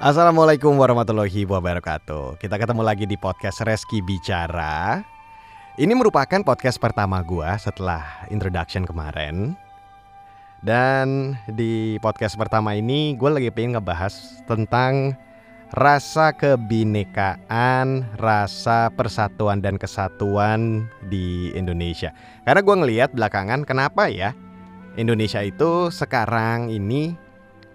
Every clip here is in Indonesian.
Assalamualaikum warahmatullahi wabarakatuh. Kita ketemu lagi di podcast Reski Bicara. Ini merupakan podcast pertama gua setelah introduction kemarin. Dan di podcast pertama ini gue lagi pengen ngebahas tentang rasa kebinekaan, rasa persatuan dan kesatuan di Indonesia. Karena gue ngelihat belakangan kenapa ya Indonesia itu sekarang ini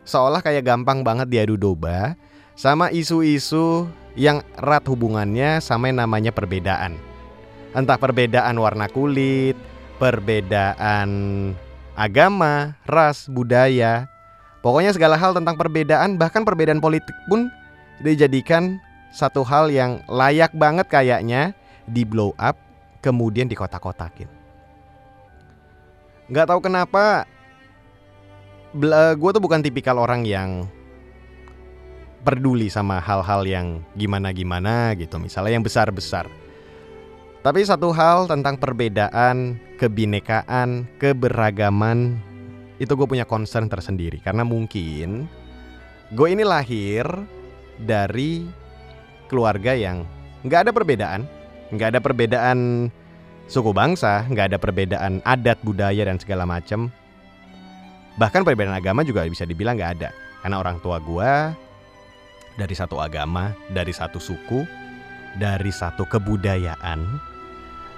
seolah kayak gampang banget diadu domba sama isu-isu yang erat hubungannya sama yang namanya perbedaan. Entah perbedaan warna kulit, perbedaan agama, ras, budaya. Pokoknya segala hal tentang perbedaan, bahkan perbedaan politik pun dijadikan satu hal yang layak banget kayaknya di blow up kemudian di kotak-kotakin. Gak tahu kenapa gue tuh bukan tipikal orang yang peduli sama hal-hal yang gimana-gimana gitu misalnya yang besar-besar. Tapi satu hal tentang perbedaan, kebinekaan, keberagaman itu gue punya concern tersendiri. Karena mungkin gue ini lahir dari keluarga yang nggak ada perbedaan, nggak ada perbedaan suku bangsa, nggak ada perbedaan adat budaya dan segala macam. Bahkan perbedaan agama juga bisa dibilang nggak ada karena orang tua gue dari satu agama, dari satu suku, dari satu kebudayaan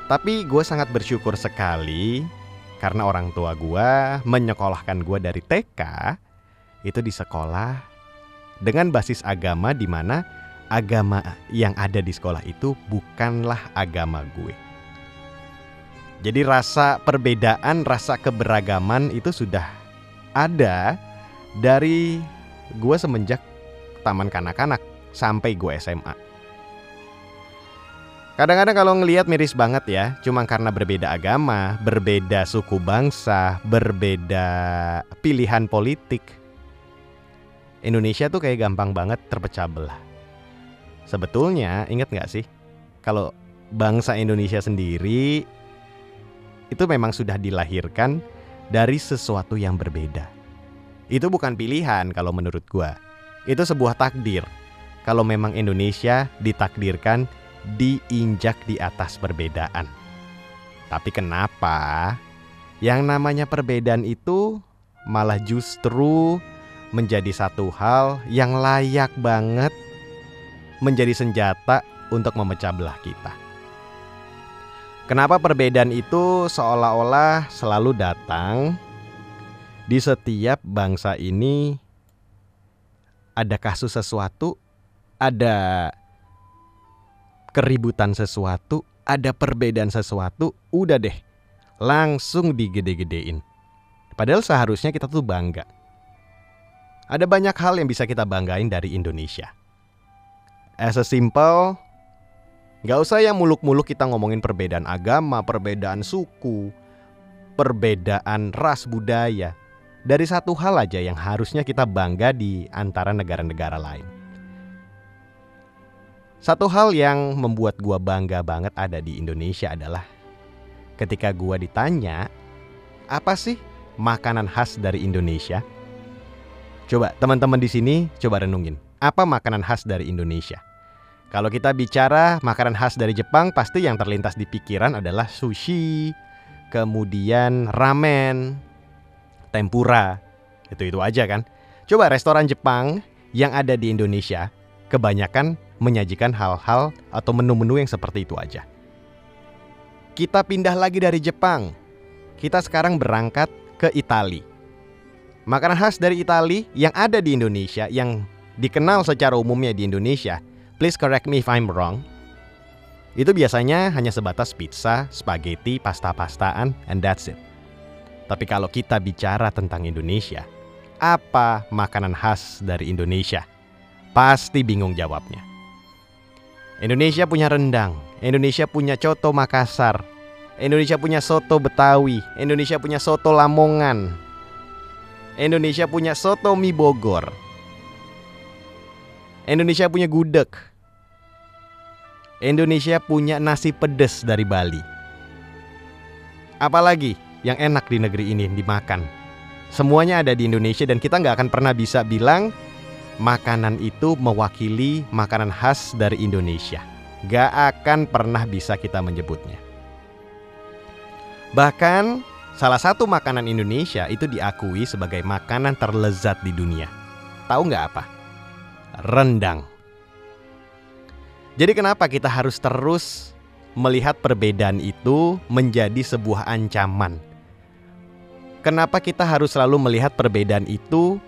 tapi gue sangat bersyukur sekali karena orang tua gue menyekolahkan gue dari TK itu di sekolah dengan basis agama di mana agama yang ada di sekolah itu bukanlah agama gue. Jadi rasa perbedaan, rasa keberagaman itu sudah ada dari gue semenjak taman kanak-kanak sampai gue SMA. Kadang-kadang kalau ngelihat miris banget ya, cuma karena berbeda agama, berbeda suku bangsa, berbeda pilihan politik. Indonesia tuh kayak gampang banget terpecah belah. Sebetulnya inget gak sih, kalau bangsa Indonesia sendiri itu memang sudah dilahirkan dari sesuatu yang berbeda. Itu bukan pilihan kalau menurut gua. Itu sebuah takdir. Kalau memang Indonesia ditakdirkan diinjak di atas perbedaan. Tapi kenapa yang namanya perbedaan itu malah justru menjadi satu hal yang layak banget menjadi senjata untuk memecah belah kita. Kenapa perbedaan itu seolah-olah selalu datang di setiap bangsa ini ada kasus sesuatu, ada keributan sesuatu, ada perbedaan sesuatu, udah deh, langsung digede-gedein. Padahal seharusnya kita tuh bangga. Ada banyak hal yang bisa kita banggain dari Indonesia. As a simple, gak usah yang muluk-muluk kita ngomongin perbedaan agama, perbedaan suku, perbedaan ras budaya. Dari satu hal aja yang harusnya kita bangga di antara negara-negara lain. Satu hal yang membuat gua bangga banget ada di Indonesia adalah ketika gua ditanya, apa sih makanan khas dari Indonesia? Coba teman-teman di sini coba renungin, apa makanan khas dari Indonesia? Kalau kita bicara makanan khas dari Jepang, pasti yang terlintas di pikiran adalah sushi, kemudian ramen, tempura, itu-itu aja kan. Coba restoran Jepang yang ada di Indonesia, kebanyakan menyajikan hal-hal atau menu-menu yang seperti itu aja. Kita pindah lagi dari Jepang. Kita sekarang berangkat ke Italia. Makanan khas dari Italia yang ada di Indonesia yang dikenal secara umumnya di Indonesia, please correct me if I'm wrong. Itu biasanya hanya sebatas pizza, spaghetti, pasta-pastaan, and that's it. Tapi kalau kita bicara tentang Indonesia, apa makanan khas dari Indonesia? Pasti bingung jawabnya. Indonesia punya rendang, Indonesia punya coto Makassar, Indonesia punya soto Betawi, Indonesia punya soto Lamongan, Indonesia punya soto mie Bogor, Indonesia punya gudeg, Indonesia punya nasi pedes dari Bali. Apalagi yang enak di negeri ini dimakan. Semuanya ada di Indonesia dan kita nggak akan pernah bisa bilang makanan itu mewakili makanan khas dari Indonesia. Gak akan pernah bisa kita menyebutnya. Bahkan salah satu makanan Indonesia itu diakui sebagai makanan terlezat di dunia. Tahu nggak apa? Rendang. Jadi kenapa kita harus terus melihat perbedaan itu menjadi sebuah ancaman? Kenapa kita harus selalu melihat perbedaan itu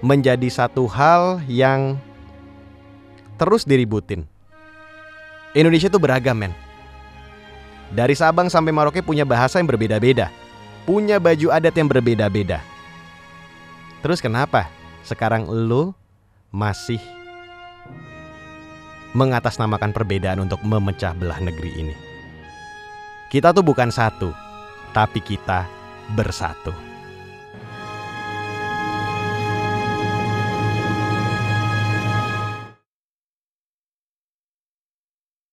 menjadi satu hal yang terus diributin. Indonesia itu beragam, men. Dari Sabang sampai Merauke punya bahasa yang berbeda-beda. Punya baju adat yang berbeda-beda. Terus kenapa sekarang lo masih mengatasnamakan perbedaan untuk memecah belah negeri ini? Kita tuh bukan satu, tapi kita bersatu.